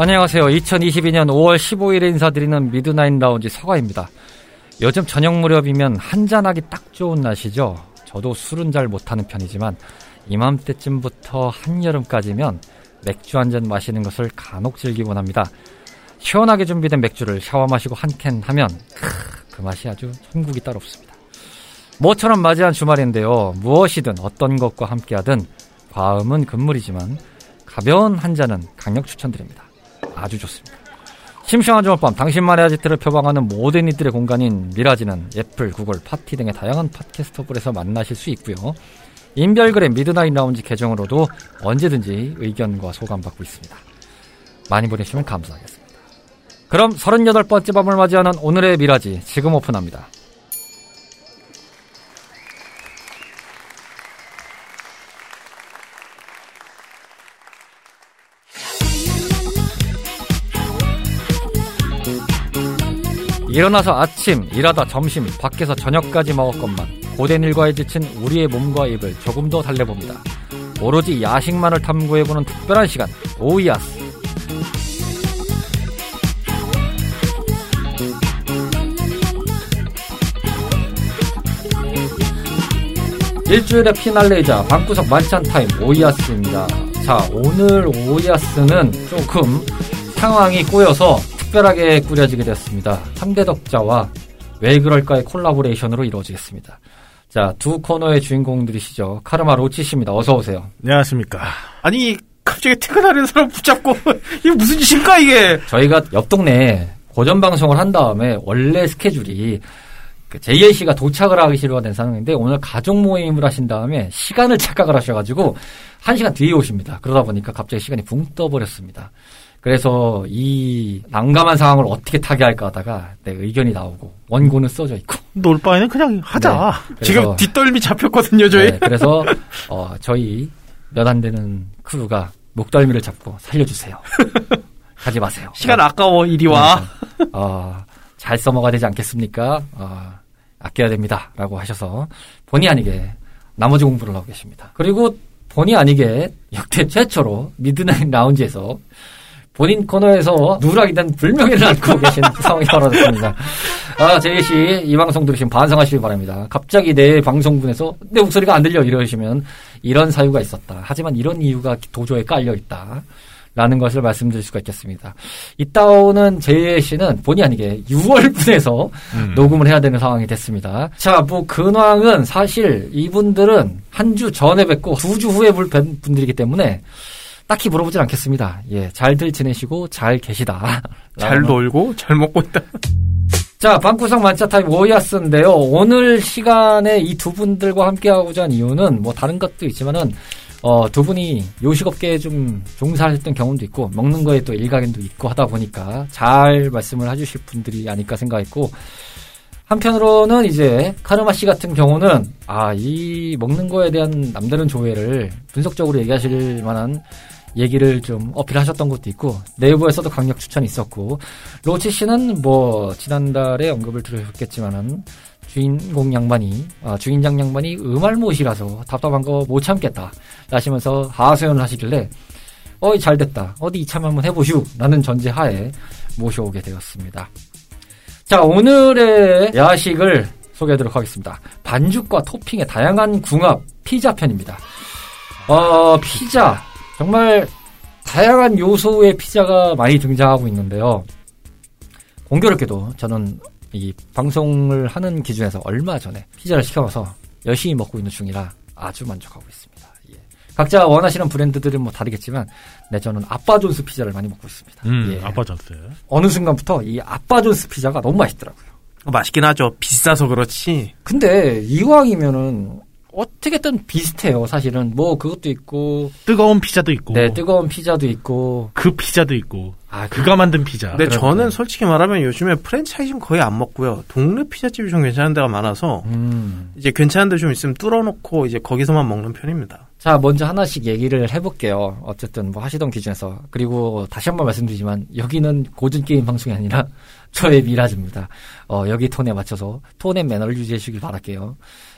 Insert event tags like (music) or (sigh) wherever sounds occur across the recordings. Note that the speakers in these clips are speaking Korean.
안녕하세요. 2022년 5월 15일에 인사드리는 미드나잇 라운지 서가입니다. 요즘 저녁 무렵이면 한잔하기 딱 좋은 날씨죠. 저도 술은 잘 못하는 편이지만 이맘때쯤부터 한여름까지면 맥주 한 잔 마시는 것을 간혹 즐기곤 합니다. 시원하게 준비된 맥주를 샤워 마치고 한 캔 하면 크, 그 맛이 아주 천국이 따로 없습니다. 모처럼 맞이한 주말인데요. 무엇이든 어떤 것과 함께하든 과음은 금물이지만 가벼운 한 잔은 강력 추천드립니다. 아주 좋습니다. 심심한 주말밤 당신만의 아지트를 표방하는 모든 이들의 공간인 미라지는 애플, 구글, 파티 등의 다양한 팟캐스트 어플에서 만나실 수 있고요. 인별그램 미드나잇 라운지 계정으로도 언제든지 의견과 소감 받고 있습니다. 많이 보내주시면 감사하겠습니다. 그럼 38번째 밤을 맞이하는 오늘의 미라지 지금 오픈합니다. 일어나서 아침, 일하다 점심, 밖에서 저녁까지 먹었건만 고된 일과에 지친 우리의 몸과 입을 조금 더 달래봅니다. 오로지 야식만을 탐구해보는 특별한 시간, 오이아스. 일주일의 피날레이자 방구석 만찬 타임 오이아스입니다. 자, 오늘 오이아스는 조금 상황이 꼬여서 특별하게 꾸려지게 됐습니다. 3대 덕자와 왜 그럴까의 콜라보레이션으로 이루어지겠습니다. 자, 두 코너의 주인공들이시죠. 카르마 로치 씨입니다. 어서 오세요. 안녕하십니까. 아니, 갑자기 퇴근하는 사람 붙잡고, (laughs) 이게 무슨 짓인가, 이게? 저희가 옆 동네에 고전 방송을 한 다음에 원래 스케줄이 그 JLC가 도착을 하기로 된 상황인데 오늘 가족 모임을 하신 다음에 시간을 착각을 하셔가지고 한 시간 뒤에 오십니다. 그러다 보니까 갑자기 시간이 붕 떠버렸습니다. 그래서 이 난감한 상황을 어떻게 타개할까 하다가 내 의견이 나오고 원고는 써져 있고 놀 바에는 그냥 하자. 네, 지금 뒷덜미 잡혔거든요, 저희. 네, 그래서 어, 저희 몇 안 되는 크루가 목덜미를 잡고 살려주세요. (laughs) 가지 마세요. 시간 아까워, 이리 와. 어, 잘 써먹어야 되지 않겠습니까? 어, 아껴야 됩니다. 라고 하셔서 본의 아니게 나머지 공부를 하고 계십니다. 그리고 본의 아니게 역대 최초로 미드나잇 라운지에서 본인 코너에서 누락이 된 불명예를 안고 (laughs) 계신 상황이 벌어졌습니다. 아, 제이 씨, 이 방송 들으시면 반성하시기 바랍니다. 갑자기 내 방송분에서 내 목소리가 안 들려 이러시면 이런 사유가 있었다. 하지만 이런 이유가 도저에 깔려 있다. 라는 것을 말씀드릴 수가 있겠습니다. 이따 오는 제이 씨는 본의 아니게 6월분에서 음. 녹음을 해야 되는 상황이 됐습니다. 자, 뭐 근황은 사실 이분들은 한 주 전에 뵙고 두 주 후에 볼뵌 분들이기 때문에 딱히 물어보진 않겠습니다. 예, 잘들 지내시고 잘 계시다. (laughs) 잘 놀고, 잘 먹고 있다. (laughs) 자, 방구석 만차 타임 오이아스인데요. 오늘 시간에 이 두 분들과 함께하고자 한 이유는 뭐 다른 것도 있지만은 어, 두 분이 요식업계에 좀 종사했던 경험도 있고 먹는 거에 또 일가견도 있고 하다 보니까 잘 말씀을 해주실 분들이 아닐까 생각했고 한편으로는 이제 카르마 씨 같은 경우는 아, 이 먹는 거에 대한 남다른 조회를 분석적으로 얘기하실 만한 얘기를 좀 어필하셨던 것도 있고 내부에서도 강력 추천이 있었고 로치 씨는 뭐 지난달에 언급을 들으셨겠지만은 주인공 양반이 아, 주인장 양반이 음알못이라서 답답한 거 못 참겠다 하시면서 하소연을 하시길래 어이 잘 됐다 어디 이참 한번 해보슈 라는 전제하에 모셔오게 되었습니다. 자 오늘의 야식을 소개하도록 하겠습니다. 반죽과 토핑의 다양한 궁합 피자 편입니다. 어 피자 정말 다양한 요소의 피자가 많이 등장하고 있는데요. 공교롭게도 저는 이 방송을 하는 기준에서 얼마 전에 피자를 시켜봐서 열심히 먹고 있는 중이라 아주 만족하고 있습니다. 예. 각자 원하시는 브랜드들은 뭐 다르겠지만, 네, 저는 아빠 존스 피자를 많이 먹고 있습니다. 음, 예. 아빠 전스. 어느 순간부터 이 아빠 존스 피자가 너무 맛있더라고요. 맛있긴 하죠. 비싸서 그렇지. 근데 이왕이면은 어떻게든 비슷해요, 사실은. 뭐 그것도 있고, 뜨거운 피자도 있고. 네, 뜨거운 피자도 있고. 그 피자도 있고. 아, 그가 만든 피자. 근데 그렇죠. 저는 솔직히 말하면 요즘에 프랜차이즈는 거의 안 먹고요. 동네 피자집이 좀 괜찮은 데가 많아서 음. 이제 괜찮은 데 좀 있으면 뚫어놓고 이제 거기서만 먹는 편입니다. 자, 먼저 하나씩 얘기를 해볼게요. 어쨌든 뭐 하시던 기준에서. 그리고 다시 한번 말씀드리지만 여기는 고전 게임 방송이 아니라 (laughs) 저의 미라즈입니다. 어, 여기 톤에 맞춰서 톤의 매너를 유지해 주길 바랄게요.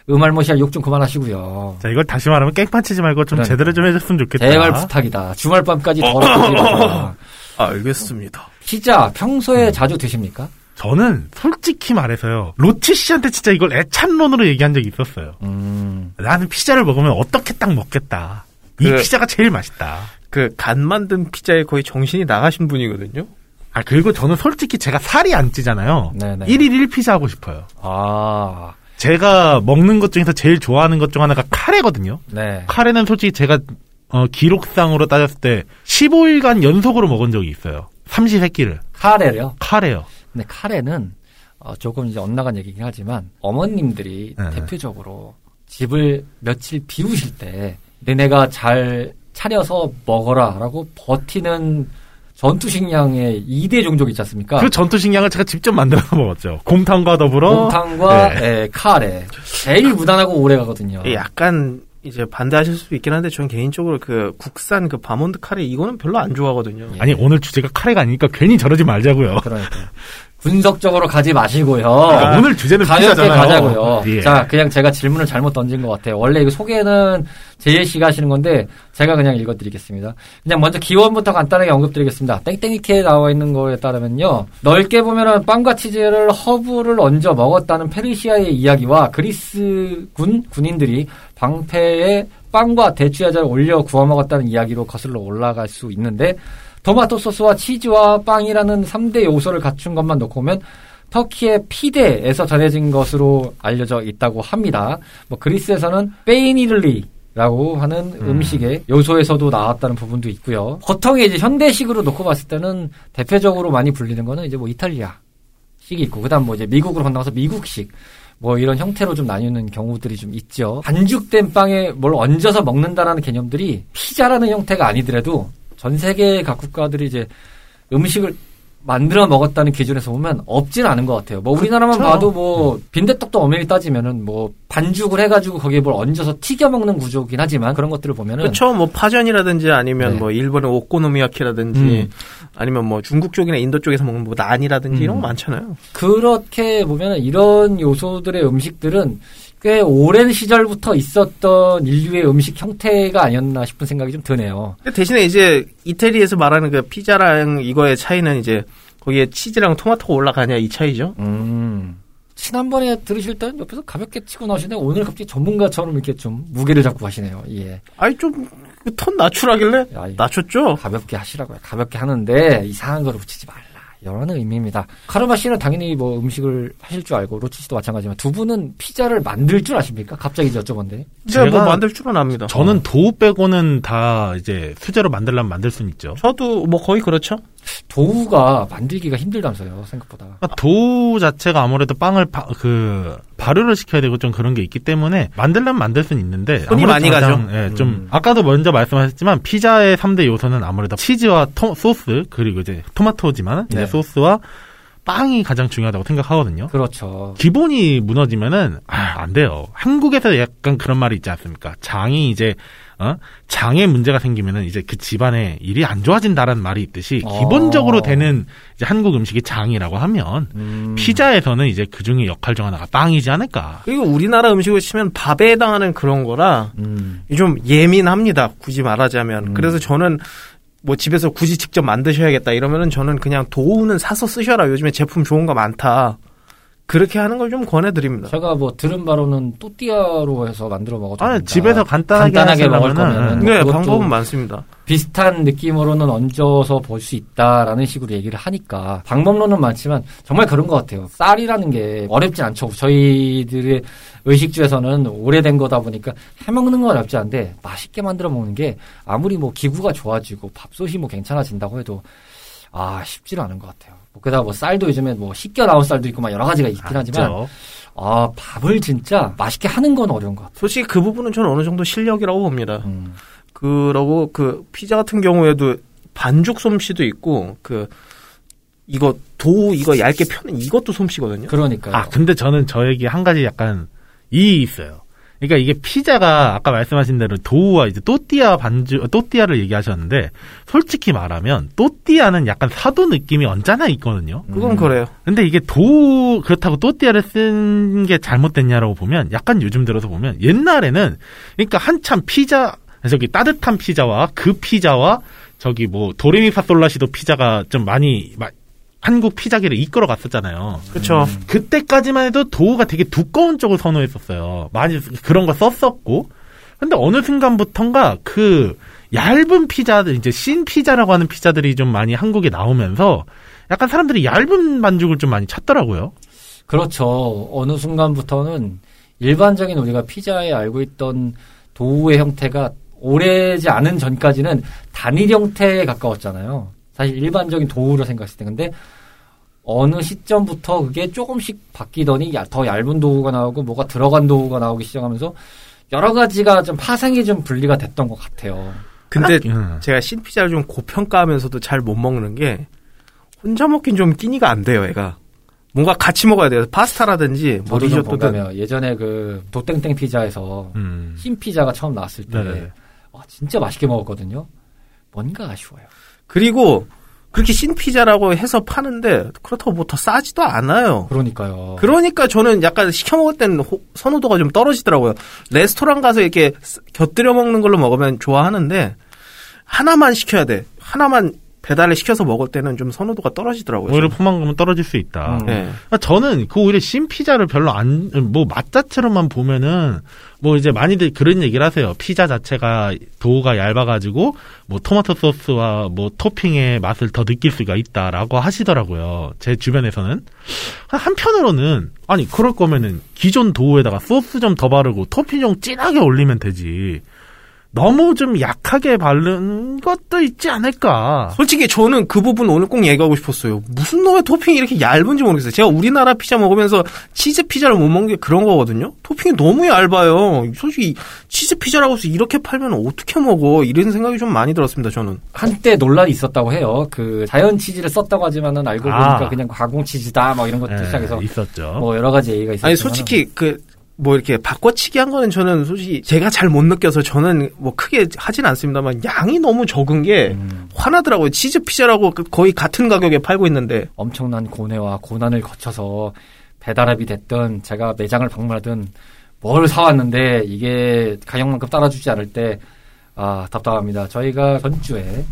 음알못이야 욕 좀 그만하시고요. 자, 이걸 다시 말하면 깽판 치지 말고 좀 그러니까. 제대로 좀 해줬으면 좋겠다. 제발 부탁이다. 주말밤까지 (laughs) 더럽게 지르다. 알겠습니다. 피자 평소에 자주 드십니까? 저는 솔직히 말해서요. 로치 씨한테 진짜 이걸 애찬론으로 얘기한 적이 있었어요. 음, 나는 피자를 먹으면 어떻게 딱 먹겠다. 이 그- 피자가 제일 맛있다. 그 간 만든 피자에 거의 정신이 나가신 분이거든요. 아, 그리고 저는 솔직히 제가 살이 안 찌잖아요. 네네. 1일 1피자 하고 싶어요. 아, 제가 먹는 것 중에서 제일 좋아하는 것 중 하나가 카레거든요. 네. 카레는 솔직히 제가 어, 기록상으로 따졌을 때 15일간 연속으로 먹은 적이 있어요. 삼시세끼를. 카레요. 카레요. 근데 카레는 어, 조금 이제 엇나간 얘기긴 하지만 어머님들이 네. 대표적으로 집을 며칠 비우실 때 너네가 잘 차려서 먹어라라고 버티는 전투식량의 2대 종족 있지 않습니까? 그 전투식량을 제가 직접 만들어서 먹었죠. 곰탕과 더불어. 곰탕과 네. 예, 카레 제일 무난하고 오래 가거든요. 예, 약간 이제 반대하실 수도 있긴 한데 저는 개인적으로 그 국산 그 바몬드 카레 이거는 별로 안 좋아하거든요. 예. 아니, 오늘 주제가 카레가 아니니까 괜히 저러지 말자고요. 그러니까 (laughs) 분석적으로 가지 마시고요. 아, 오늘 주제는 가볍게. 가자고요. 예. 자, 그냥 제가 질문을 잘못 던진 것 같아요. 원래 이거 소개는 제예 씨가 하시는 건데 제가 그냥 읽어드리겠습니다. 그냥 먼저 기원부터 간단하게 언급드리겠습니다. 땡땡이티에 나와 있는 거에 따르면요. 넓게 보면은 빵과 치즈를 허브를 얹어 먹었다는 페르시아의 이야기와 그리스 군 군인들이 방패에 빵과 대추야자를 올려 구워 먹었다는 이야기로 거슬러 올라갈 수 있는데 토마토 소스와 치즈와 빵이라는 3대 요소를 갖춘 것만 놓고 보면 터키의 피데에서 전해진 것으로 알려져 있다고 합니다. 뭐 그리스에서는 페이니들리 라고 하는 음. 식의 요소에서도 나왔다는 부분도 있고요. 보통 이제 현대식으로 놓고 봤을 때는 대표적으로 많이 불리는 거는 이제 뭐 이탈리아식이 있고 그다음 뭐 이제 미국으로 건너가서 미국식 뭐 이런 형태로 좀 나뉘는 경우들이 좀 있죠. 반죽된 빵에 뭘 얹어서 먹는다라는 개념들이 피자라는 형태가 아니더라도 전 세계 각 국가들이 이제 음식을 만들어 먹었다는 기준에서 보면 없진 않은 것 같아요. 뭐 우리나라만 그쵸. 봐도 뭐 빈대떡도 엄밀히 따지면은 뭐 반죽을 해가지고 거기에 뭘 얹어서 튀겨 먹는 구조긴 하지만 그런 것들을 보면은 그렇죠. 뭐 파전이라든지 아니면 네. 뭐 일본의 오코노미야키라든지 음. 아니면 뭐 중국 쪽이나 인도 쪽에서 먹는 뭐 난이라든지 이런 음. 거 많잖아요. 그렇게 보면은 이런 요소들의 음식들은 꽤 오랜 시절부터 있었던 인류의 음식 형태가 아니었나 싶은 생각이 좀 드네요. 대신에 이제 이태리에서 말하는 그 피자랑 이거의 차이는 이제 거기에 치즈랑 토마토가 올라가냐 이 차이죠. 음. 지난번에 들으실 땐 옆에서 가볍게 치고 나오시는데 오늘 갑자기 전문가처럼 이렇게 좀 무게를 잡고 하시네요. 예. 아니 좀톤 낮추라길래 야, 이- 낮췄죠. 가볍게 하시라고요. 가볍게 하는데 이상한 거를 붙이지 말라. 이런 의미입니다. 카르마 씨는 당연히 뭐 음식을 하실 줄 알고 로치 씨도 마찬가지지만 두 분은 피자를 만들 줄 아십니까? 갑자기 여쭤본데. 제가 뭐 제가- 만들 줄은 압니다. 저는 도우 빼고는 다 이제 수제로 만들려면 만들 수는 있죠. 저도 뭐 거의 그렇죠. 도우가 만들기가 힘들다면서요. 생각보다. 그러니까 도우 자체가 아무래도 빵을 바- 그 발효를 시켜야 되고 좀 그런 게 있기 때문에 만들려면 만들 수는 있는데 손이 많이 가장, 가죠. 예, 좀 음. 아까도 먼저 말씀하셨지만 피자의 3대 요소는 아무래도 치즈와 토- 소스 그리고 이제 토마토지만 네. 이제 소스와 빵이 가장 중요하다고 생각하거든요. 그렇죠. 기본이 무너지면은 아, 안 돼요. 한국에서 약간 그런 말이 있지 않습니까? 장이 이제 어? 장에 문제가 생기면은 이제 그 집안에 일이 안 좋아진다라는 말이 있듯이 어. 기본적으로 되는 이제 한국 음식이 장이라고 하면 음. 피자에서는 이제 그 중에 역할 중 하나가 빵이지 않을까. 그리고 우리나라 음식을 치면 밥에 해당하는 그런 거라 음. 좀 예민합니다. 굳이 말하자면. 음. 그래서 저는 뭐 집에서 굳이 직접 만드셔야겠다 이러면은 저는 그냥 도우는 사서 쓰셔라. 요즘에 제품 좋은 거 많다. 그렇게 하는 걸 좀 권해드립니다. 제가 뭐 들은 바로는 또띠아로 해서 만들어 먹어도 아니. 집에서 간단하게, 간단하게 먹을 거면은 네, 방법은 많습니다. 비슷한 느낌으로는 얹어서 볼 수 있다라는 식으로 얘기를 하니까 방법론은 많지만 정말 그런 것 같아요. 쌀이라는 게 어렵지 않죠. 저희들의 의식주에서는 오래된 거다 보니까 해먹는 건 어렵지 않은데 맛있게 만들어 먹는 게 아무리 뭐 기구가 좋아지고 밥솥이 뭐 괜찮아진다고 해도 아 쉽지는 않은 것 같아요. 뭐 게다가 뭐 쌀도 요즘에 뭐 씻겨 나온 쌀도 있고 막 여러 가지가 있긴 하지만 맞죠. 아 밥을 진짜 맛있게 하는 건 어려운 것 같아요. 솔직히 그 부분은 저는 어느 정도 실력이라고 봅니다. 음. 그러고 그 피자 같은 경우에도 반죽 솜씨도 있고 그 이거 도 이거 얇게 펴는 이것도 솜씨거든요. 그러니까요. 아, 근데 저는 저에게 한 가지 약간 이 있어요. 그러니까 이게 피자가 아까 말씀하신 대로 도우와 이제 또띠아 반주 또띠아를 얘기하셨는데 솔직히 말하면 또띠아는 약간 사도 느낌이 언짢아 있거든요. 그건 음. 그래요. 근데 이게 도 그렇다고 또띠아를 쓴 게 잘못됐냐라고 보면 약간 요즘 들어서 보면 옛날에는 그러니까 한참 피자 저기 따뜻한 피자와 그 피자와 저기 뭐 도레미파솔라시도 피자가 좀 많이 마- 한국 피자계를 이끌어 갔었잖아요. 그렇죠. 그때까지만 해도 도우가 되게 두꺼운 쪽을 선호했었어요. 많이 그런 거 썼었고. 근데 어느 순간부턴가 그 얇은 피자들, 이제 신 피자라고 하는 피자들이 좀 많이 한국에 나오면서 약간 사람들이 얇은 반죽을 좀 많이 찾더라고요. 그렇죠. 어느 순간부터는 일반적인 우리가 피자에 알고 있던 도우의 형태가 오래지 않은 전까지는 단일 형태에 가까웠잖아요. 사실 일반적인 도우로 생각했을 때. 근데 어느 시점부터 그게 조금씩 바뀌더니 야- 더 얇은 도우가 나오고 뭐가 들어간 도우가 나오기 시작하면서 여러 가지가 좀 파생이 좀 분리가 됐던 것 같아요. 근데 음. 제가 신피자를 좀 고평가하면서도 잘 못 먹는 게 혼자 먹긴 좀 끼니가 안 돼요, 애가. 뭔가 같이 먹어야 돼요. 파스타라든지 뭐 리조또든. 예전에 그 도땡땡 피자에서 음. 신 피자가 처음 나왔을 때. 아, 진짜 맛있게 먹었거든요. 뭔가 아쉬워요. 그리고 그렇게 신피자라고 해서 파는데 그렇다고 뭐 더 싸지도 않아요. 그러니까요. 그러니까 저는 약간 시켜 먹을 때는 호- 선호도가 좀 떨어지더라고요. 레스토랑 가서 이렇게 쓰- 곁들여 먹는 걸로 먹으면 좋아하는데 하나만 시켜야 돼. 하나만 배달을 시켜서 먹을 때는 좀 선호도가 떨어지더라고요. 오히려 포만감은 떨어질 수 있다. 음. 네. 아, 저는 그 오히려 신 피자를 별로 안, 뭐, 맛 자체로만 보면은, 뭐 이제 많이들 그런 얘기를 하세요. 피자 자체가 도우가 얇아가지고, 뭐 토마토 소스와 뭐 토핑의 맛을 더 느낄 수가 있다라고 하시더라고요. 제 주변에서는. 한편으로는, 아니, 그럴 거면은 기존 도우에다가 소스 좀 더 바르고 토핑 좀 진하게 올리면 되지. 너무 좀 약하게 바른 것도 있지 않을까. 솔직히 저는 그 부분 오늘 꼭 얘기하고 싶었어요. 무슨 놈의 토핑이 이렇게 얇은지 모르겠어요. 제가 우리나라 피자 먹으면서 치즈 피자를 못 먹는 게 그런 거거든요. 토핑이 너무 얇아요. 솔직히 치즈 피자라고 해서 이렇게 팔면 어떻게 먹어? 이런 생각이 좀 많이 들었습니다. 저는. 한때 논란이 있었다고 해요. 그 자연 치즈를 썼다고 하지만은 알고 아. 보니까 그냥 가공 치즈다 막 이런 것도 예, 시작해서 있었죠. 뭐 여러 가지 얘기가 있었지만 아니 솔직히 그 뭐 이렇게 바꿔치기 한 거는 저는 솔직히 제가 잘 못 느껴서 저는 뭐 크게 하진 않습니다만 양이 너무 적은 게 음, 화나더라고요. 치즈 피자라고 그 거의 같은 가격에 팔고 있는데 엄청난 고뇌와 고난을 거쳐서 배달앱이 됐든 제가 매장을 방문하든 뭘 사왔는데 이게 가격만큼 따라주지 않을 때 아, 답답합니다. 저희가 전주에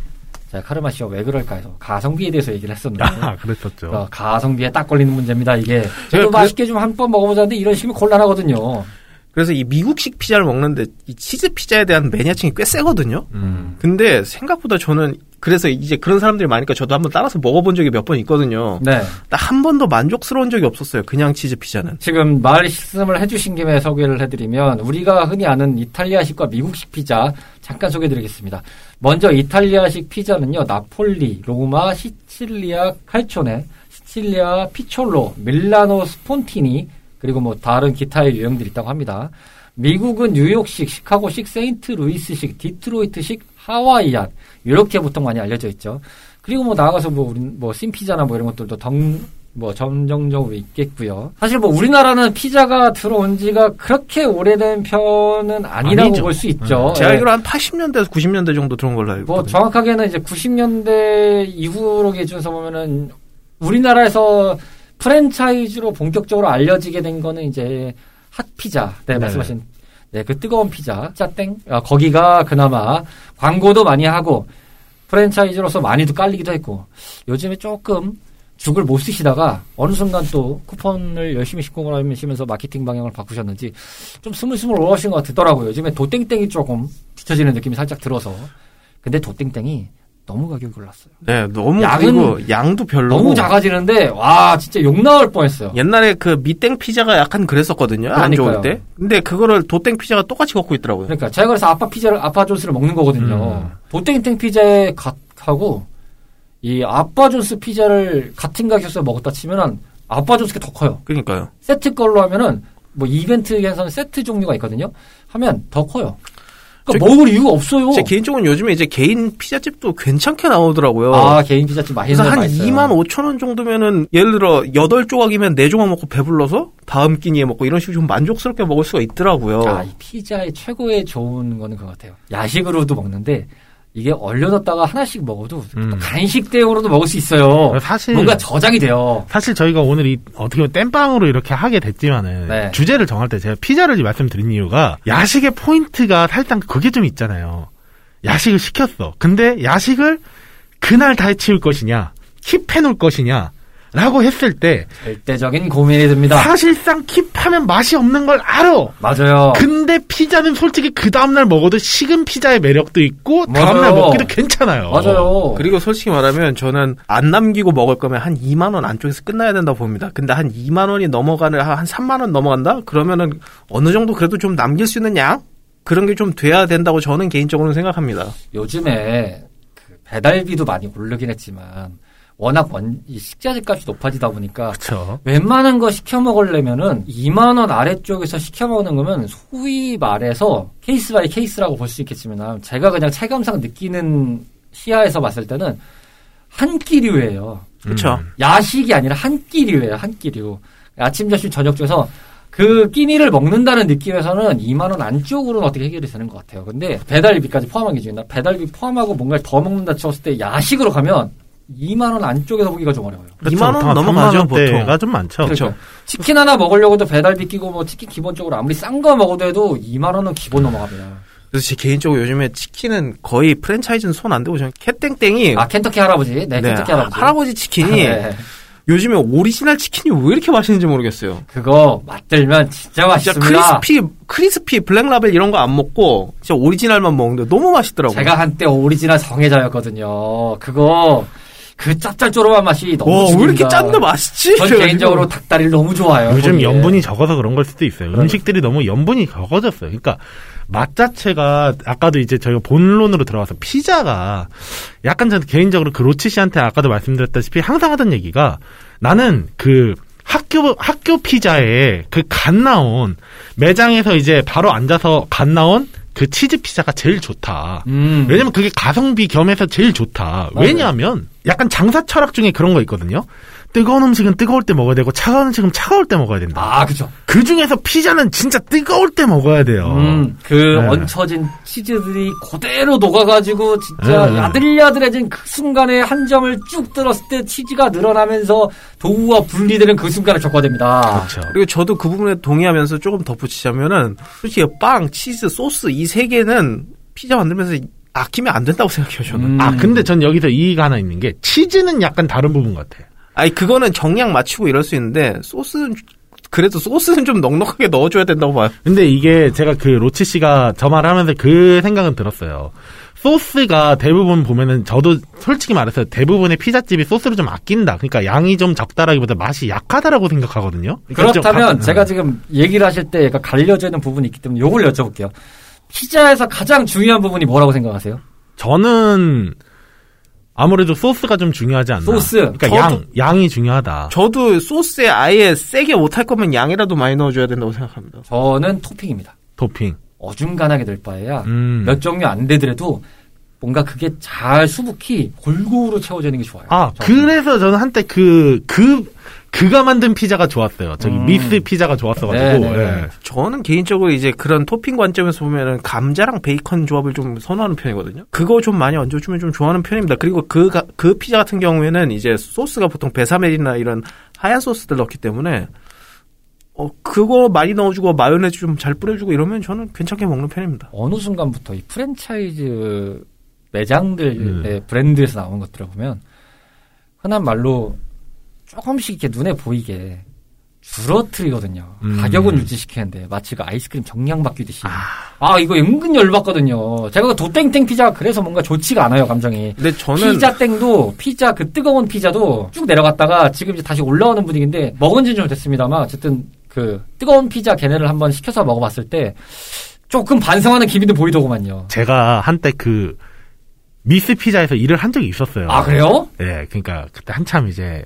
제가 카르마 씨와 왜 그럴까 해서 가성비에 대해서 얘기를 했었는데 아, 그랬었죠. 어, 가성비에 딱 걸리는 문제입니다. 이게 저도 그- 맛있게 좀 한 번 먹어보자는데 이런 식이면 곤란하거든요. 그래서 이 미국식 피자를 먹는데 이 치즈 피자에 대한 매니아층이 꽤 세거든요. 음. 근데 생각보다 저는 그래서 이제 그런 사람들이 많으니까 저도 한번 따라서 먹어본 적이 몇 번 있거든요. 네. 딱한 번도 만족스러운 적이 없었어요. 그냥 치즈 피자는. 지금 말씀을 해주신 김에 소개를 해드리면 우리가 흔히 아는 이탈리아식과 미국식 피자 잠깐 소개해드리겠습니다. 먼저 이탈리아식 피자는요 나폴리, 로마, 시칠리아 칼초네, 시칠리아 피촐로, 밀라노 스폰티니 그리고 뭐 다른 기타의 유형들이 있다고 합니다. 미국은 뉴욕식, 시카고식, 세인트 루이스식, 디트로이트식, 하와이안 이렇게 보통 많이 알려져 있죠. 그리고 뭐 나아가서 뭐 우리 뭐 thin 피자나 뭐 이런 것들도 덩, 뭐 점정적으로 있겠고요. 사실 뭐 우리나라는 피자가 들어온 지가 그렇게 오래된 편은 아니라고. 볼 수 있죠. 제가 예. 알기로 한 80년대에서 90년대 정도 들어온 걸로 알고 뭐 있거든요. 정확하게는 이제 90년대 이후로 기준서 보면은 우리나라에서 프랜차이즈로 본격적으로 알려지게 된 거는 이제 핫피자, 네, 네. 말씀하신 네, 그 뜨거운 피자, 짜땡. 아, 거기가 그나마 광고도 많이 하고 프랜차이즈로서 많이도 깔리기도 했고 요즘에 조금 죽을 못 쓰시다가 어느 순간 또 쿠폰을 열심히 신고하시면서 마케팅 방향을 바꾸셨는지 좀 스물스물 올라오신 것 같더라고요. 요즘에 도땡땡이 조금 뒤처지는 느낌이 살짝 들어서. 근데 도땡땡이 너무 가격이 올랐어요. 네, 너무 양은 양도 별로고 너무 작아지는데 와 진짜 욕 나올 뻔했어요. 옛날에 그 미땡 피자가 약간 그랬었거든요. 안 좋을 그러니까요. 때. 근데 그거를 도땡 피자가 똑같이 갖고 있더라고요. 그러니까 제가 그래서 아빠 피자를 아빠 존스를 먹는 거거든요. 음. 도땡땡 피자에 갓하고 이 아빠 존스 피자를 같은 가격에서 먹었다 치면은 아빠 존스가 더 커요. 그러니까요. 세트 걸로 하면은 뭐 이벤트에서는 세트 종류가 있거든요. 하면 더 커요. 그러니까 먹을 이유가 없어요. 제 개인적으로 요즘에 이제 개인 피자집도 괜찮게 나오더라고요. 아 개인 피자집 많이 그래서 한 맛있어요. 2만 5천 원 정도면은 예를 들어 8조각이면 4조각 먹고 배불러서 다음 끼니에 먹고 이런 식으로 좀 만족스럽게 먹을 수가 있더라고요. 아, 이 피자의 최고의 좋은 거는 그거 같아요. 야식으로도 먹는데 이게 얼려놨다가 하나씩 먹어도 음. 또 간식 대용으로도 먹을 수 있어요. 사실 뭔가 저장이 돼요. 사실 저희가 오늘 이 어떻게 보면 땜빵으로 이렇게 하게 됐지만은 네. 주제를 정할 때 제가 피자를 말씀드린 이유가 야식의 포인트가 살짝 그게 좀 있잖아요. 야식을 시켰어. 근데 야식을 그날 다 해치울 것이냐, keep해 놓을 것이냐, 라고 했을 때 절대적인 고민이 듭니다. 사실상 keep하면 맛이 없는 걸 알아. 맞아요. 근데 피자는 솔직히 그 다음날 먹어도 식은 피자의 매력도 있고 다음날. 먹기도 괜찮아요. 맞아요. 그리고 솔직히 말하면 저는 안 남기고 먹을 거면 한 2만 원 안쪽에서 끝나야 된다고 봅니다. 근데 한 2만 원이 넘어가는 한 3만 원 넘어간다? 그러면은 어느 정도 그래도 좀 남길 수 있는 양 그런 게 좀 돼야 된다고 저는 개인적으로는 생각합니다. 요즘에 그 배달비도 많이 오르긴 했지만 워낙 원, 이 식자재 값이 높아지다 보니까 그렇죠. 웬만한 거 시켜 먹으려면은 2만 원 아래쪽에서 시켜 먹는 거면 소위 말해서 case by case라고 볼 수 있겠지만 제가 그냥 체감상 느끼는 시야에서 봤을 때는 한 끼류예요. 그렇죠. 야식이 아니라 한 끼류예요. 한 끼류. 아침, 점심, 저녁 중에서 그 끼니를 먹는다는 느낌에서는 2만 원 안쪽으로는 어떻게 해결이 되는 것 같아요. 근데 배달비까지 포함한 기준이나 배달비 포함하고 뭔가를 더 먹는다 쳤을 때 야식으로 가면 2만 원 안쪽에서 보기가 좀 어려워요. 2만 원 넘어가죠, 3만 원대가 보통. 좀 많죠. 그렇죠. 치킨 하나 먹으려고도 배달비 끼고 뭐 치킨 기본적으로 아무리 싼 거 먹어도 해도 2만 원은 기본 넘어갑니다. 그래서 제 개인적으로 요즘에 치킨은 거의 프랜차이즈는 손 안 대고 저는 캣땡땡이 아 켄터키 할아버지, 네, 네, 켄터키 할아버지. 할아버지 치킨이 네. 요즘에 오리지널 치킨이 왜 이렇게 맛있는지 모르겠어요. 그거 맛들면 진짜 진짜 맛있습니다. crispy, crispy, 블랙라벨 이런 거 안 먹고 진짜 오리지널만 먹는데 너무 맛있더라고요. 제가 한때 오리지널 성애자였거든요. 그거 그 짭짤조름한 맛이 너무 와, 왜. 이렇게 짠데 맛있지? 전. 개인적으로 닭다리를 너무 좋아해요. 요즘 거기에. 염분이 적어서 그런 걸 수도 있어요. 그러니까. 음식들이 너무 염분이 적어졌어요. 그러니까 맛 자체가 아까도 이제 저희가 본론으로 들어가서 피자가 약간 전 개인적으로 그 로치 씨한테 아까도 말씀드렸다시피 항상 하던 얘기가 나는 그 학교 학교 피자에 그 갓 나온 매장에서 이제 바로 앉아서 갓 나온 그 치즈 피자가 제일 좋다. 음. 왜냐면 그게 가성비 겸해서 제일 좋다. 왜냐하면 약간 장사 철학 중에 그런 거 있거든요. 뜨거운 음식은 뜨거울 때 먹어야 되고 차가운 음식은 차가울 때 먹어야 된다. 아, 그죠. 그 중에서 피자는 진짜 뜨거울 때 먹어야 돼요. 음, 그 네. 얹혀진 치즈들이 그대로 녹아가지고 진짜 네. 야들야들해진 그 순간에 한 점을 쭉 들었을 때 치즈가 늘어나면서 도우와 분리되는 그 순간을 겪어야 됩니다. 그렇죠. 그리고 저도 그 부분에 동의하면서 조금 덧붙이자면은 솔직히 빵, 치즈, 소스 이 세 개는 피자 만들면서 아끼면 안 된다고 생각해요 저는. 음. 아 근데 전 여기서 이의가 하나 있는 게 치즈는 약간 다른 부분 같아. 아니 그거는 정량 맞추고 이럴 수 있는데 소스는 그래도 소스는 좀 넉넉하게 넣어줘야 된다고 봐요. 근데 이게 제가 그 로치 씨가 저 말을 하면서 그 생각은 들었어요. 소스가 대부분 보면은 저도 솔직히 말해서 대부분의 피자집이 소스를 좀 아낀다. 그러니까 양이 좀 적다라기보다 맛이 약하다라고 생각하거든요. 그러니까 좀 그렇다면 가- 제가 지금 얘기를 하실 때 약간 갈려져 있는 부분이 있기 때문에 요걸 여쭤볼게요. 피자에서 가장 중요한 부분이 뭐라고 생각하세요? 저는 아무래도 소스가 좀 중요하지 않나. 소스. 그러니까 저도- 양 양이 중요하다. 저도 소스에 아예 세게 못할 거면 양이라도 많이 넣어줘야 된다고 생각합니다. 저는 토핑입니다. 토핑. 어중간하게 될 바에야 음. 몇 종류 안 되더라도 뭔가 그게 잘 수북히 골고루 채워지는 게 좋아요. 아, 저는. 그래서 저는 한때 그, 그, 그가 만든 피자가 좋았어요. 저기 음. 미스 피자가 좋았어가지고. 네네. 예. 저는 개인적으로 이제 그런 토핑 관점에서 보면은 감자랑 베이컨 조합을 좀 선호하는 편이거든요. 그거 좀 많이 얹어주면 좀 좋아하는 편입니다. 그리고 그, 가- 그 피자 같은 경우에는 이제 소스가 보통 베샤멜이나 이런 하얀 소스들 넣기 때문에 어, 그거 많이 넣어주고 마요네즈 좀 잘 뿌려주고 이러면 저는 괜찮게 먹는 편입니다. 어느 순간부터 이 프랜차이즈 매장들의 음. 브랜드에서 나온 것들을 보면 흔한 말로 조금씩 이렇게 눈에 보이게 줄어뜨리거든요. 음. 가격은 유지시키는데 마치 그 아이스크림 정량 바뀌듯이. 아, 이거 은근 열받거든요. 제가 그 도땡땡 피자 그래서 뭔가 좋지가 않아요 감정이. 근데 저는 피자 땡도 피자 그 뜨거운 피자도 쭉 내려갔다가 지금 이제 다시 올라오는 분위기인데 먹은 지는 좀 됐습니다만 어쨌든 그 뜨거운 피자 걔네를 한번 시켜서 먹어봤을 때 조금 반성하는 기미도 보이더구만요. 제가 한때 그 미스 피자에서 일을 한 적이 있었어요. 아 그래요? 예, 그러니까 그때 한참 이제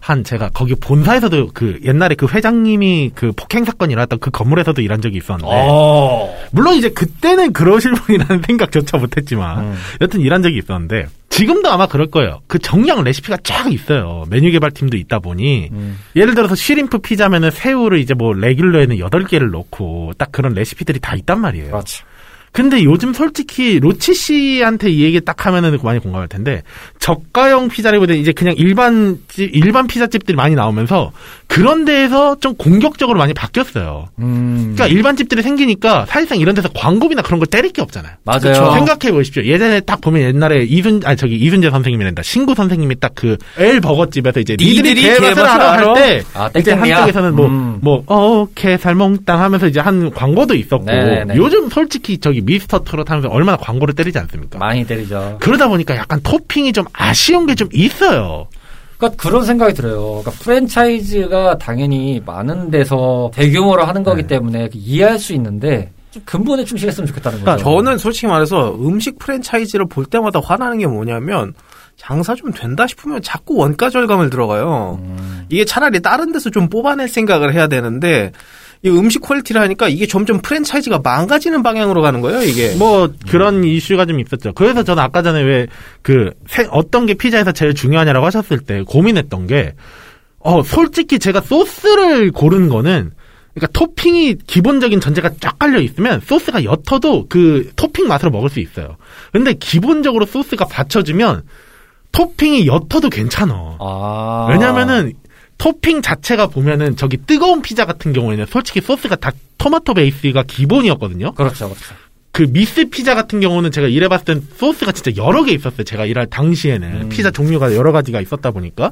한 제가 거기 본사에서도 그 옛날에 그 회장님이 그 폭행 사건이 일어났던 그 건물에서도 일한 적이 있었는데 어. 물론 이제 그때는 그러실 분이라는 (laughs) 생각조차 못했지만 음. 여튼 일한 적이 있었는데 지금도 아마 그럴 거예요. 그 정량 레시피가 쫙 있어요. 메뉴 개발팀도 있다 보니 음. 예를 들어서 쉬림프 피자면은 새우를 이제 뭐 레귤러에는 8개를 넣고 딱 그런 레시피들이 다 있단 말이에요. 그렇죠. 근데 요즘 솔직히 로치 씨한테 이 얘기 딱 하면은 많이 공감할 텐데 저가형 피자리보다 이제 그냥 일반 집- 일반 피자집들이 많이 나오면서 그런 데에서 좀 공격적으로 많이 바뀌었어요. 음. 그러니까 일반 집들이 생기니까 사실상 이런 데서 광고비나 그런 걸 때릴 게 없잖아요. 맞아요. 그쵸? 생각해 보십시오. 예전에 딱 보면 옛날에 이순 아니 저기 이순재 선생님이란다. 신구 선생님이 딱 그 엘 버거집에서 이제 니들이 개맛을 알아? 할때 아, 이제? 한쪽에서는 뭐 음. 뭐 어 개살 몽땅 하면서 이제 한 광고도 있었고 네네네. 요즘 솔직히 저기 미스터 트롯 하면서 얼마나 광고를 때리지 않습니까? 많이 때리죠. 그러다 보니까 약간 토핑이 좀 아쉬운 게 좀 있어요. 그러니까 그런 생각이 들어요. 그러니까 프랜차이즈가 당연히 많은 데서 대규모로 하는 거기 네. 때문에 이해할 수 있는데 좀 근본에 충실했으면 좋겠다는 거죠. 그러니까 저는 솔직히 말해서 음식 프랜차이즈를 볼 때마다 화나는 게 뭐냐면 장사 좀 된다 싶으면 자꾸 원가 절감을 들어가요. 음. 이게 차라리 다른 데서 좀 뽑아낼 생각을 해야 되는데 이 음식 quality를 하니까 이게 점점 프랜차이즈가 망가지는 방향으로 가는 거예요, 이게. 뭐 그런 이슈가 좀 있었죠. 그래서 저는 아까 전에 왜 그 어떤 게 피자에서 제일 중요하냐라고 하셨을 때 고민했던 게 어, 솔직히 제가 소스를 고른 거는 그러니까 토핑이 기본적인 전제가 쫙 깔려 있으면 소스가 옅어도 그 토핑 맛으로 먹을 수 있어요. 근데 기본적으로 소스가 받쳐주면 토핑이 옅어도 괜찮아. 아. 왜냐면은 토핑 자체가 보면은 저기 뜨거운 피자 같은 경우에는 솔직히 소스가 다 토마토 베이스가 기본이었거든요. 그렇죠, 그렇죠. 그 미스 피자 같은 경우는 제가 일해봤을 땐 소스가 진짜 여러 개 있었어요. 제가 일할 당시에는 음. 피자 종류가 여러 가지가 있었다 보니까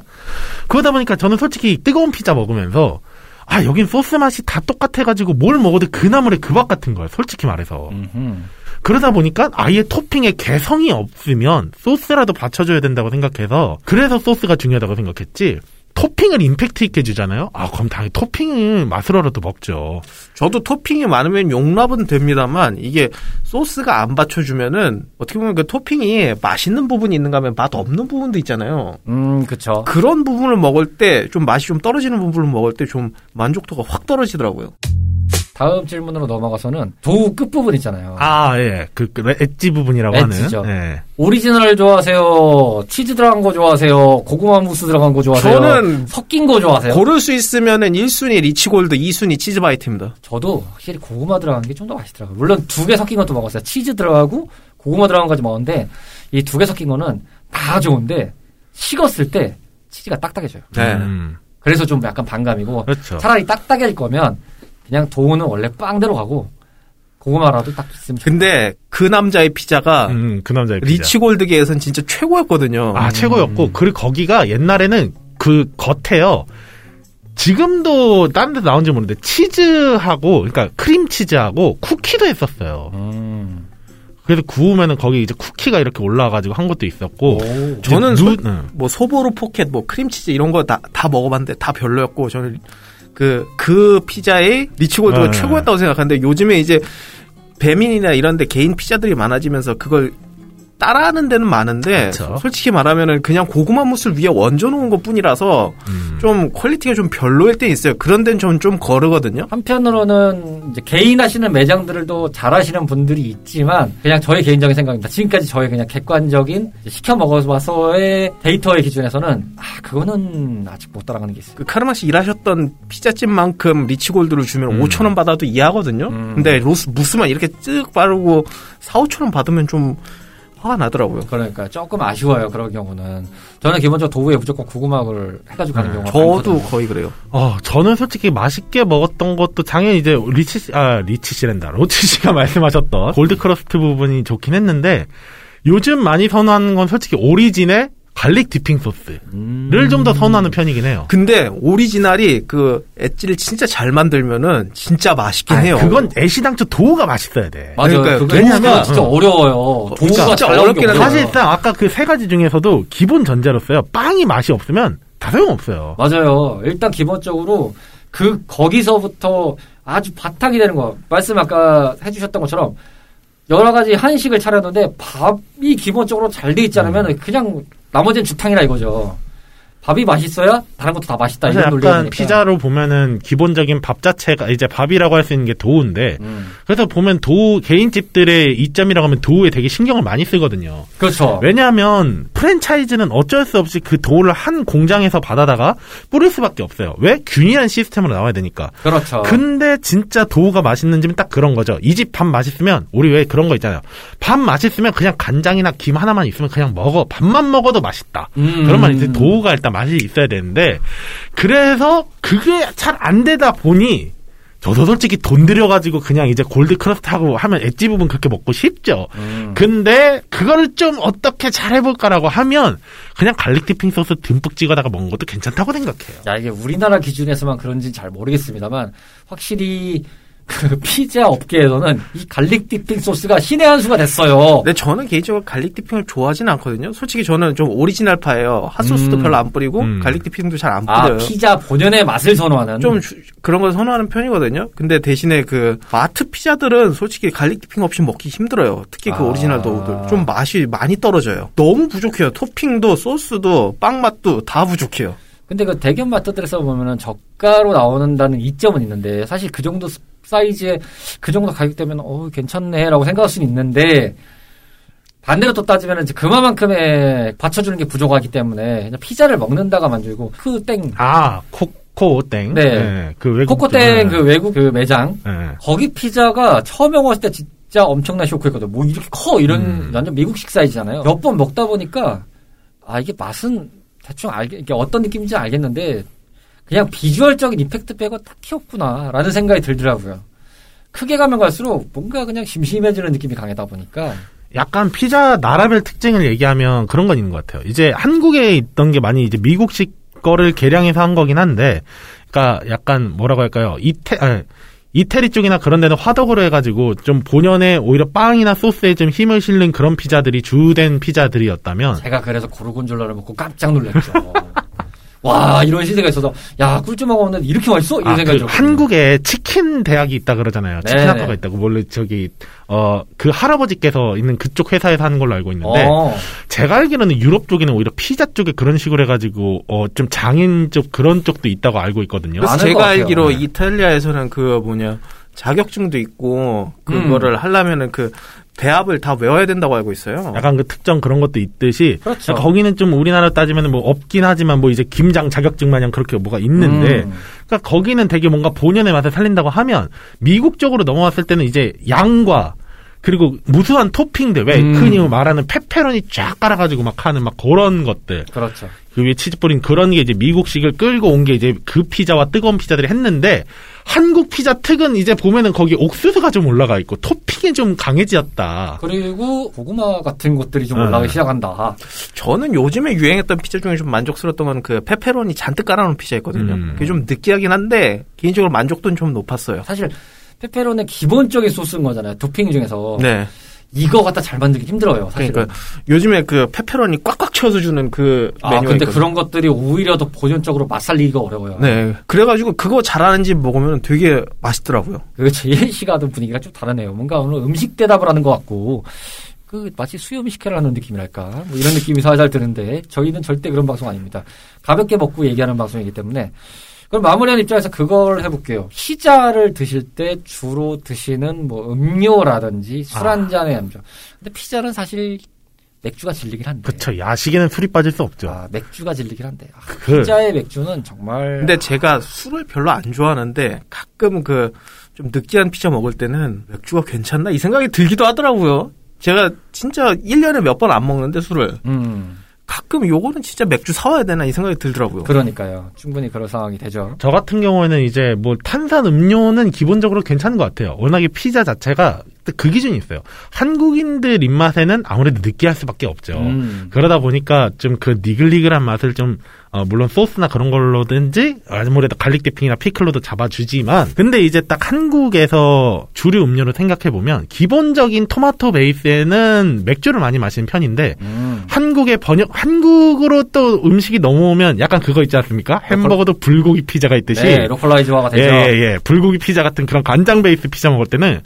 그러다 보니까 저는 솔직히 뜨거운 피자 먹으면서 아 여긴 소스 맛이 다 똑같아가지고 뭘 먹어도 그 나물의 그 맛 같은 거예요. 솔직히 말해서 음흠. 그러다 보니까 아예 토핑에 개성이 없으면 소스라도 받쳐줘야 된다고 생각해서 그래서 소스가 중요하다고 생각했지. 토핑을 임팩트 있게 주잖아요. 아 그럼 당연히 토핑을 맛으로라도 먹죠. 저도 토핑이 많으면 용납은 됩니다만 이게 소스가 안 받쳐주면은 어떻게 보면 그 토핑이 맛있는 부분이 있는가 하면 맛 없는 부분도 있잖아요. 음, 그쵸. 그런 부분을 먹을 때 좀 맛이 좀 떨어지는 부분을 먹을 때 좀 만족도가 확 떨어지더라고요. 다음 질문으로 넘어가서는 도우 끝부분 있잖아요. 아 예, 그, 그 edge 부분이라고 edge죠. 하는. 예. 오리지널 좋아하세요? 치즈 들어간 거 좋아하세요? 고구마 무스 들어간 거 좋아하세요? 저는 섞인 거 좋아하세요? 고를 수 있으면은 1순위 리치골드, 2순위 치즈 바이트입니다. 저도 확실히 고구마 들어간 게 좀 더 맛있더라고요. 물론 두 개 섞인 것도 먹었어요. 치즈 들어가고 고구마 들어간 거까지 먹었는데 이 두 개 섞인 거는 다 좋은데 식었을 때 치즈가 딱딱해져요. 네. 음, 그래서 좀 약간 반감이고 그렇죠. 차라리 딱딱해질 거면 그냥 도우는 원래 빵대로 가고 고구마라도 딱 있으면 좋 근데 그 남자의 피자가 음, 그 남자의 피자. 리치골드계에선 진짜 최고였거든요. 아, 최고였고, 그리고 거기가 옛날에는 그 겉에요. 지금도 다른 데서 나온지 모르는데, 치즈하고, 그러니까 크림 치즈하고 쿠키도 했었어요. 음. 그래서 구우면은 거기 이제 쿠키가 이렇게 올라와가지고 한 것도 있었고, 오. 저는 누, 솔- 응. 뭐 소보로 포켓, 뭐 크림치즈 이런 거 다 다 먹어봤는데 다 별로였고 저는 그 그 피자의 리치골드가 네. 최고였다고 생각하는데 요즘에 이제 배민이나 이런데 개인 피자들이 많아지면서 그걸 따라하는 데는 많은데 그쵸. 솔직히 말하면은 그냥 고구마 무스를 위에 얹어 놓은 것 뿐이라서 음. 좀 quality가 좀 별로일 때 있어요. 그런 데는 좀, 좀 거르거든요. 한편으로는 이제 개인 하시는 매장들도 잘 하시는 분들이 있지만 그냥 저의 개인적인 생각입니다. 지금까지 저의 그냥 객관적인 시켜 먹어봐서의 데이터의 기준에서는 아 그거는 아직 못 따라가는 게 있어요. 그 카르마 씨 일하셨던 피자집만큼 리치골드를 주면 음. 5천 원 받아도 이해하거든요. 음. 근데 로스 무스만 이렇게 쓱 바르고 4, 5천 원 받으면 좀 화가 나더라고요. 그러니까 조금 아쉬워요 그런 경우는. 저는 기본적으로 dough에 무조건 고구마를 해가지고 가는 네, 경우가 저도 많거든요. 거의 그래요. 어, 저는 솔직히 맛있게 먹었던 것도 당연히 이제 리치 씨, 아, 리치 씨랜다. 로치 씨가 (laughs) 말씀하셨던 gold crust 부분이 좋긴 했는데 요즘 많이 선호하는 건 솔직히 오리지널에 garlic dipping 소스를 음. 좀더 선호하는 편이긴 해요. 근데 오리지널이 그 엣지를 진짜 잘 만들면은 진짜 맛있긴 아니, 해요. 그건 애시당초 dough가 맛있어야 돼. 맞아요. 그거 왜냐면- 진짜 어. 어려워요. dough가 진짜 어렵긴 게 한데. 사실상 아까 그 세 가지 중에서도 기본 전제로서요. 빵이 맛이 없으면 다 소용없어요. 맞아요. 일단 기본적으로 그 거기서부터 아주 바탕이 되는 거. 말씀 아까 해주셨던 것처럼 여러 가지 한식을 차렸는데 밥이 기본적으로 잘 돼 있지 않으면 음. 그냥 나머지는 죽탕이라 이거죠. 밥이 맛있어야 다른 것도 다 맛있다 이런 논리가 약간 되니까. 피자로 보면은 기본적인 밥 자체가 이제 밥이라고 할 수 있는 게 도우인데 음. 그래서 보면 도우 개인 집들의 이점이라고 하면 도우에 되게 신경을 많이 쓰거든요. 그렇죠. 왜냐하면 프랜차이즈는 어쩔 수 없이 그 도우를 한 공장에서 받아다가 뿌릴 수밖에 없어요. 왜? 균일한 시스템으로 나와야 되니까. 그렇죠. 근데 진짜 dough가 맛있는 집은 딱 그런 거죠. 이 집 밥 맛있으면 우리 왜 그런 거 있잖아요. 밥 맛있으면 그냥 간장이나 김 하나만 있으면 그냥 먹어. 밥만 먹어도 맛있다. 음. 그런 말이 있어요. dough가 일단 맛이 있어야 되는데 그래서 그게 잘 안 되다 보니 저도 솔직히 돈 들여가지고 그냥 이제 gold crust 하고 하면 엣지 부분 그렇게 먹고 싶죠. 음. 근데 그거를 좀 어떻게 잘 해볼까라고 하면 그냥 garlic dipping 소스 듬뿍 찍어다가 먹는 것도 괜찮다고 생각해요. 야 이게 우리나라 기준에서만 그런지 잘 모르겠습니다만 확실히 그 피자 업계에서는 이 garlic dipping 소스가 신의 한 수가 됐어요. 근데 저는 개인적으로 garlic dipping을 좋아하지는 않거든요. 솔직히 저는 좀 오리지널파예요. 핫소스도 음. 별로 안 뿌리고 음. garlic dipping도 잘 안 뿌려요. 피자 본연의 맛을 선호하는 좀 주- 그런 걸 선호하는 편이거든요. 근데 대신에 그 마트 피자들은 솔직히 garlic dipping 없이 먹기 힘들어요. 특히 그 아. 오리지널 도우들 좀 맛이 많이 떨어져요. 너무 부족해요. 토핑도 소스도 빵 맛도 다 부족해요. 근데 그 대기업 마트들에서 보면은 저가로 나오는다는 이점은 있는데 사실 그 정도 스- 사이즈에 그 정도 가격대면 어 괜찮네라고 생각할 수는 있는데 반대로 또 따지면 이제 그만큼의 받쳐주는 게 부족하기 때문에 그냥 피자를 먹는다가 만들고 그 땡 아 코코땡. 네. 그 외국 코코땡 그 외국 그 매장 네. 거기 피자가 처음에 먹었을 때 진짜 엄청난 쇼크였거든. 뭐 이렇게 커 이런 음. 완전 미국식 사이즈잖아요. 몇 번 먹다 보니까 아 이게 맛은 대충 알게 이게 어떤 느낌인지 알겠는데 그냥 비주얼적인 이펙트 빼고 딱히 없구나라는 생각이 들더라고요. 크게 가면 갈수록 뭔가 그냥 심심해지는 느낌이 강하다 보니까 약간 피자 나라별 특징을 얘기하면 그런 건 있는 것 같아요. 이제 한국에 있던 게 많이 이제 미국식 거를 개량해서 한 거긴 한데, 그러니까 약간 뭐라고 할까요? 이태 아니, 이태리 쪽이나 그런 데는 화덕으로 해가지고 좀 본연의 오히려 빵이나 소스에 좀 힘을 실는 그런 피자들이 주된 피자들이었다면 제가 그래서 고르곤졸라를 먹고 깜짝 놀랐죠. (laughs) 와 이런 시대가 있어서 야 꿀좀 먹었는데 이렇게 맛있어? 이런 아, 생각이 그. 한국에 치킨 대학이 있다 그러잖아요. 치킨 네네. 학과가 있다고. 원래 저기 어 그 할아버지께서 있는 그쪽 회사에서 하는 걸로 알고 있는데 어. 제가 알기로는 유럽 쪽에는 오히려 피자 쪽에 그런 식으로 해가지고 어 좀 장인 쪽 그런 쪽도 있다고 알고 있거든요. 그래서 제가. 알기로 네. 이탈리아에서는 그 뭐냐 자격증도 있고 음. 그거를 하려면은 그 대합을 다 외워야 된다고 알고 있어요. 약간 그 특정 그런 것도 있듯이 그렇죠. 거기는 좀 우리나라 따지면 뭐 없긴 하지만 뭐 이제 김장 자격증 마냥 그렇게 뭐가 있는데 음. 그러니까 거기는 되게 뭔가 본연의 맛을 살린다고 하면 미국 쪽으로 넘어왔을 때는 이제 양과 그리고 무수한 토핑들 왜 음. 흔히 말하는 페페로니 쫙 깔아가지고 막 하는 막 그런 것들 그렇죠. 그 위에 치즈 뿌린 그런 게 이제 미국식을 끌고 온 게 이제 그 피자와 뜨거운 피자들이 했는데 한국 피자 특은 이제 보면은 거기 옥수수가 좀 올라가 있고 토핑이 좀 강해지었다. 그리고 고구마 같은 것들이 좀 네. 올라가기 시작한다. 저는 요즘에 유행했던 피자 중에 좀 만족스러웠던 건 그 페페로니 잔뜩 깔아놓은 피자 있거든요. 음. 그게 좀 느끼하긴 한데 개인적으로 만족도는 좀 높았어요. 사실 페페론의 기본적인 소스인 거잖아요. 토핑 중에서 네. 이거 갖다 잘 만들기 힘들어요. 사실은. 그러니까 요즘에 그 페페로니 꽉꽉 채워서 주는 그 아 메뉴가 근데 있거든요. 그런 것들이 오히려 더 본연적으로 맛 살리기가 어려워요. 네. 그래가지고 그거 잘하는 집 먹으면 되게 맛있더라고요. 그 제일 씨가 하던 분위기가 좀 다르네요. 뭔가 오늘 음식 대답을 하는 것 같고 그 마치 수염 식혜라는 느낌이랄까 뭐 이런 느낌이 살살 드는데 저희는 절대 그런 방송 아닙니다. 가볍게 먹고 얘기하는 방송이기 때문에 그럼 마무리하는 입장에서 그걸 해볼게요. 피자를 드실 때 주로 드시는 뭐 음료라든지 술 아. 한 잔의 음료. 근데 피자는 사실 맥주가 질리긴 한데. 그쵸 야식에는 술이 빠질 수 없죠. 아, 맥주가 질리긴 한데. 아, 그- 피자의 맥주는 정말. 근데 제가 술을 별로 안 좋아하는데 가끔 그 좀 느끼한 피자 먹을 때는 맥주가 괜찮나 이 생각이 들기도 하더라고요. 제가 진짜 1년에 몇 번 안 먹는데 술을 음, 가끔 요거는 진짜 맥주 사와야 되나 이 생각이 들더라고요. 그러니까요. 충분히 그런 상황이 되죠. 저 같은 경우에는 이제 뭐 탄산 음료는 기본적으로 괜찮은 것 같아요. 워낙에 피자 자체가 그 기준이 있어요. 한국인들 입맛에는 아무래도 느끼할 수밖에 없죠. 음. 그러다 보니까 좀 그 니글니글한 맛을 좀 어, 물론 소스나 그런 걸로든지 아무래도 garlic dipping이나 피클로도 잡아주지만 근데 이제 딱 한국에서 주류 음료로 생각해 보면 기본적인 토마토 베이스에는 맥주를 많이 마시는 편인데 음. 한국의 번역 한국으로 또 음식이 넘어오면 약간 그거 있지 않습니까? 햄버거도 불고기 피자가 있듯이 네, localize화가 되죠. 예, 예, 예. 불고기 피자 같은 그런 간장 베이스 피자 먹을 때는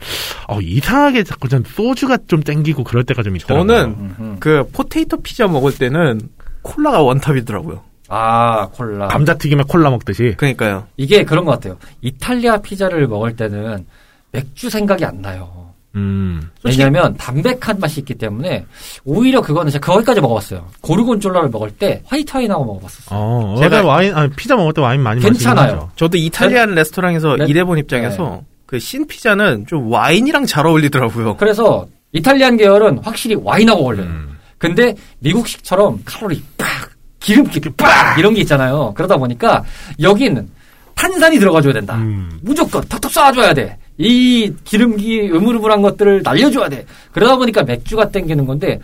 어, 이상하게 자꾸 전 소주가 좀 땡기고 그럴 때가 좀 있더라고요. 저는 음흠. 그 potato 피자 먹을 때는 콜라가 원탑이더라고요. 아, 콜라. 감자튀김에 콜라 먹듯이 그러니까요. 이게 그런 것 같아요. 이탈리아 피자를 먹을 때는 맥주 생각이 안 나요. 음. 솔직히- 왜냐면 담백한 맛이 있기 때문에 오히려 그거는 제가 거기까지 먹어봤어요. 고르곤졸라를 먹을 때 화이트 와인하고 먹어봤었어요. 어, 제가- 와인 아니, 피자 먹을 때 와인 많이 괜찮아요. 저도 Italian 레스토랑에서 네. 일해본 입장에서 그 신피자는 좀 와인이랑 잘 어울리더라고요. 그래서 이탈리안 계열은 확실히 와인하고 어울려요. 음. 근데 미국식처럼 칼로리 빡, 기름기 빡 이런 게 있잖아요. 그러다 보니까 여기는 탄산이 들어가줘야 된다. 음. 무조건 턱턱 쏴줘야 돼. 이 기름기 으물으물한 것들을 날려줘야 돼. 그러다 보니까 맥주가 땡기는 건데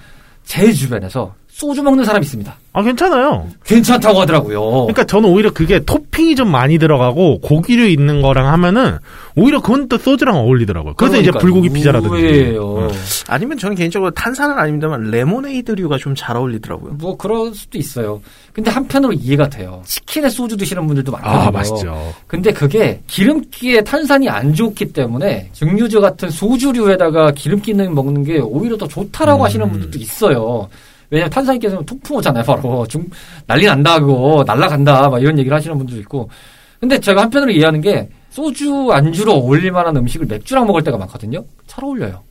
제 주변에서 소주 먹는 사람이 있습니다. 아 괜찮아요. 괜찮다고 하더라고요. 그러니까 저는 오히려 그게 토핑이 좀 많이 들어가고 고기류 있는 거랑 하면은 오히려 그건 또 소주랑 어울리더라고요. 그래서 이제 그러니까 불고기 피자라든지. 음. 아니면 저는 개인적으로 탄산은 아닙니다만 레모네이드류가 좀 잘 어울리더라고요. 뭐 그럴 수도 있어요. 근데 한편으로 이해가 돼요. 치킨에 소주 드시는 분들도 많거든요. 아 맛있죠. 근데 그게 기름기에 탄산이 안 좋기 때문에 증류주 같은 소주류에다가 기름기는 먹는 게 오히려 더 좋다라고 음. 하시는 분들도 있어요. 왜냐면 깨지면 툭 품었잖아요, 바로. 중, 난리 난다고, 날라간다, 막 이런 얘기를 하시는 분도 있고. 근데 제가 한편으로 이해하는 게, 소주 안주로 어울릴 만한 음식을 맥주랑 먹을 때가 많거든요? 잘 어울려요.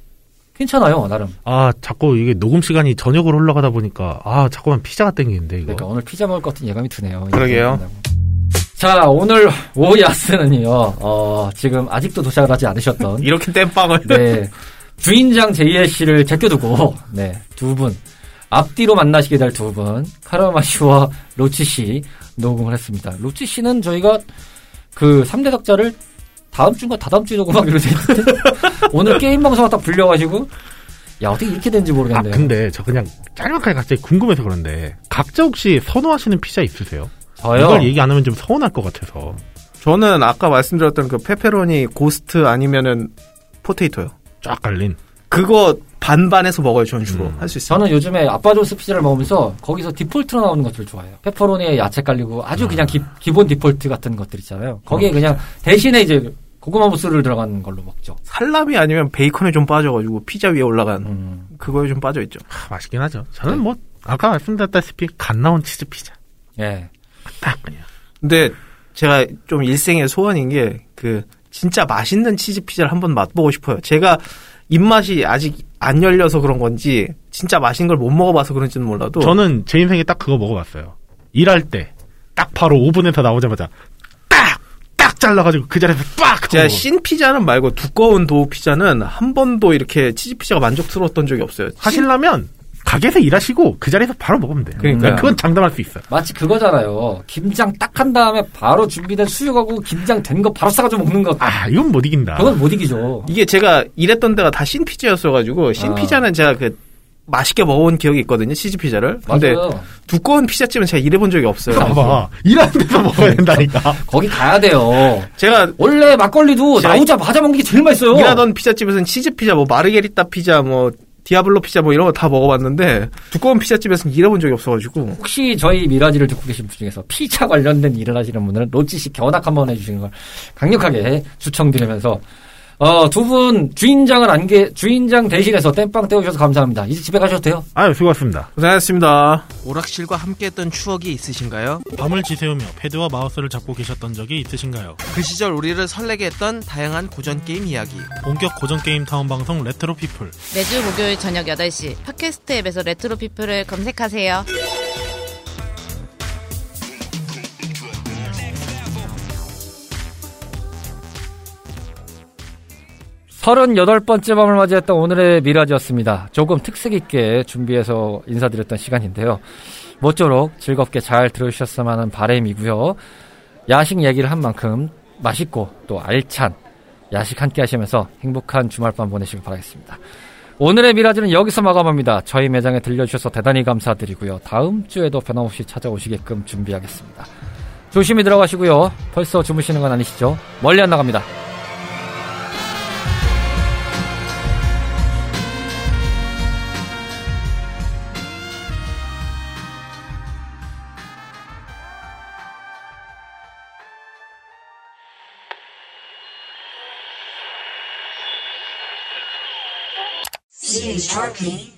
괜찮아요, 나름. 아 자꾸 이게 녹음 시간이 저녁으로 흘러가다 보니까 아 자꾸만 피자가 땡기는데 이거. 그러니까 오늘 피자 먹을 것 같은 예감이 드네요. 그러게요. 자, 오늘 오야스는요, 어, 지금 아직도 도착을 하지 않으셨던, (laughs) 이렇게 땜빵을. 네. 주인장 제이엘 씨를 제껴두고, 네, 두 분, 앞뒤로 만나시게 될 두 분, 카라마 씨와 로치 씨 녹음을 했습니다. 로치 씨는 저희가 그 3대 덕자를 다음 주인가 다다음 주에 녹음하기로 됐는데, (laughs) 오늘 게임 방송을 딱 불려가지고, 야, 어떻게 이렇게 된지 아 모르겠네요. 근데 저 그냥 짤막하게 갑자기 궁금해서 그런데 각자 혹시 선호하시는 피자 있으세요? 저요? 이걸 얘기 안 하면 좀 서운할 것 같아서. 저는 아까 말씀드렸던 그 페페로니 고스트 아니면은 potato요. 쫙 깔린. 그거 반반해서 먹어요, 전 주로. 음. 할수 있어요. 저는 요즘에 파파존스 피자를 먹으면서 거기서 디폴트로 나오는 것들 좋아해요. 페퍼로니에 야채 깔리고 아주 그냥 기, 본 디폴트 같은 것들 있잖아요. 거기에 그냥 대신에 이제 고구마 무스를 들어간 걸로 먹죠. 살라미 아니면 베이컨에 좀 빠져가지고 피자 위에 올라간 음. 그거에 좀 빠져있죠. 하, 맛있긴 하죠. 저는 네. 뭐 아까 말씀드렸다시피 갓 나온 치즈 피자. 예. 딱 그냥. 근데 제가 좀 일생의 소원인 게 그 진짜 맛있는 치즈 피자를 한번 맛보고 싶어요. 제가 입맛이 아직 안 열려서 그런 건지 진짜 맛있는 걸 못 먹어봐서 그런지는 몰라도 저는 제 인생에 딱 그거 먹어봤어요. 일할 때 딱 바로 오븐에서 나오자마자 딱! 딱 잘라가지고 그 자리에서 빡! 제가. 신 피자는 말고 두꺼운 도우 피자는 한 번도 이렇게 치즈 피자가 만족스러웠던 적이 없어요. 하시려면 가게에서 일하시고 그 자리에서 바로 먹으면 돼요. 그러니까요. 그건 장담할 수 있어요. 마치 그거잖아요. 김장 딱 한 다음에 바로 준비된 수육하고 김장 된 거 바로 싸가지고 먹는 거. 아, 이건 못 이긴다. 그건 못 이기죠. 이게 제가 일했던 데가 다 신 피자였어가지고 신 아. 피자는 제가 그 맛있게 먹어본 기억이 있거든요. 치즈 피자를. 근데 맞아요. 두꺼운 피자집은 제가 일해본 적이 없어요. 봐봐. 일하는 데서 먹어야 된다니까. 거기 가야 돼요. 제가 원래 막걸리도 나오자마자 먹는 게 제일 맛있어요. 일하던 피자집에서는 치즈 피자, 뭐 마르게리따 피자, 뭐 디아블로 피자 뭐 이런 거 다 먹어봤는데 두꺼운 피자집에서는 일해본 적이 없어가지고. 혹시 저희 미라지를 듣고 계신 분 중에서 피자 관련된 일을 하시는 분들은 로치 씨 견학 한번 해주시는 걸 강력하게 추천드리면서 어, 두 분 주인장은 안개 주인장 대신해서 땜빵 때워주셔서 감사합니다. 이제 집에 가셔도 돼요. 아유, 수고하셨습니다. 고생하셨습니다. 오락실과 함께했던 추억이 있으신가요? 밤을 지새우며 패드와 마우스를 잡고 계셨던 적이 있으신가요? 그 시절 우리를 설레게 했던 다양한 고전 게임 이야기. 본격 고전 게임 타운 방송 레트로 피플. 매주 목요일 저녁 8시 팟캐스트 앱에서 레트로 피플을 검색하세요. 38번째 밤을 맞이했던 오늘의 미라지였습니다. 조금 특색 있게 준비해서 인사드렸던 시간인데요. 모쪼록 즐겁게 잘 들어주셨으면 하는 바람이고요. 야식 얘기를 한 만큼 맛있고 또 알찬 야식 함께 하시면서 행복한 주말밤 보내시길 바라겠습니다. 오늘의 미라지는 여기서 마감합니다. 저희 매장에 들려주셔서 대단히 감사드리고요. 다음 주에도 변함없이 찾아오시게끔 준비하겠습니다. 조심히 들어가시고요. 벌써 주무시는 건 아니시죠? 멀리 안 나갑니다. Sharky.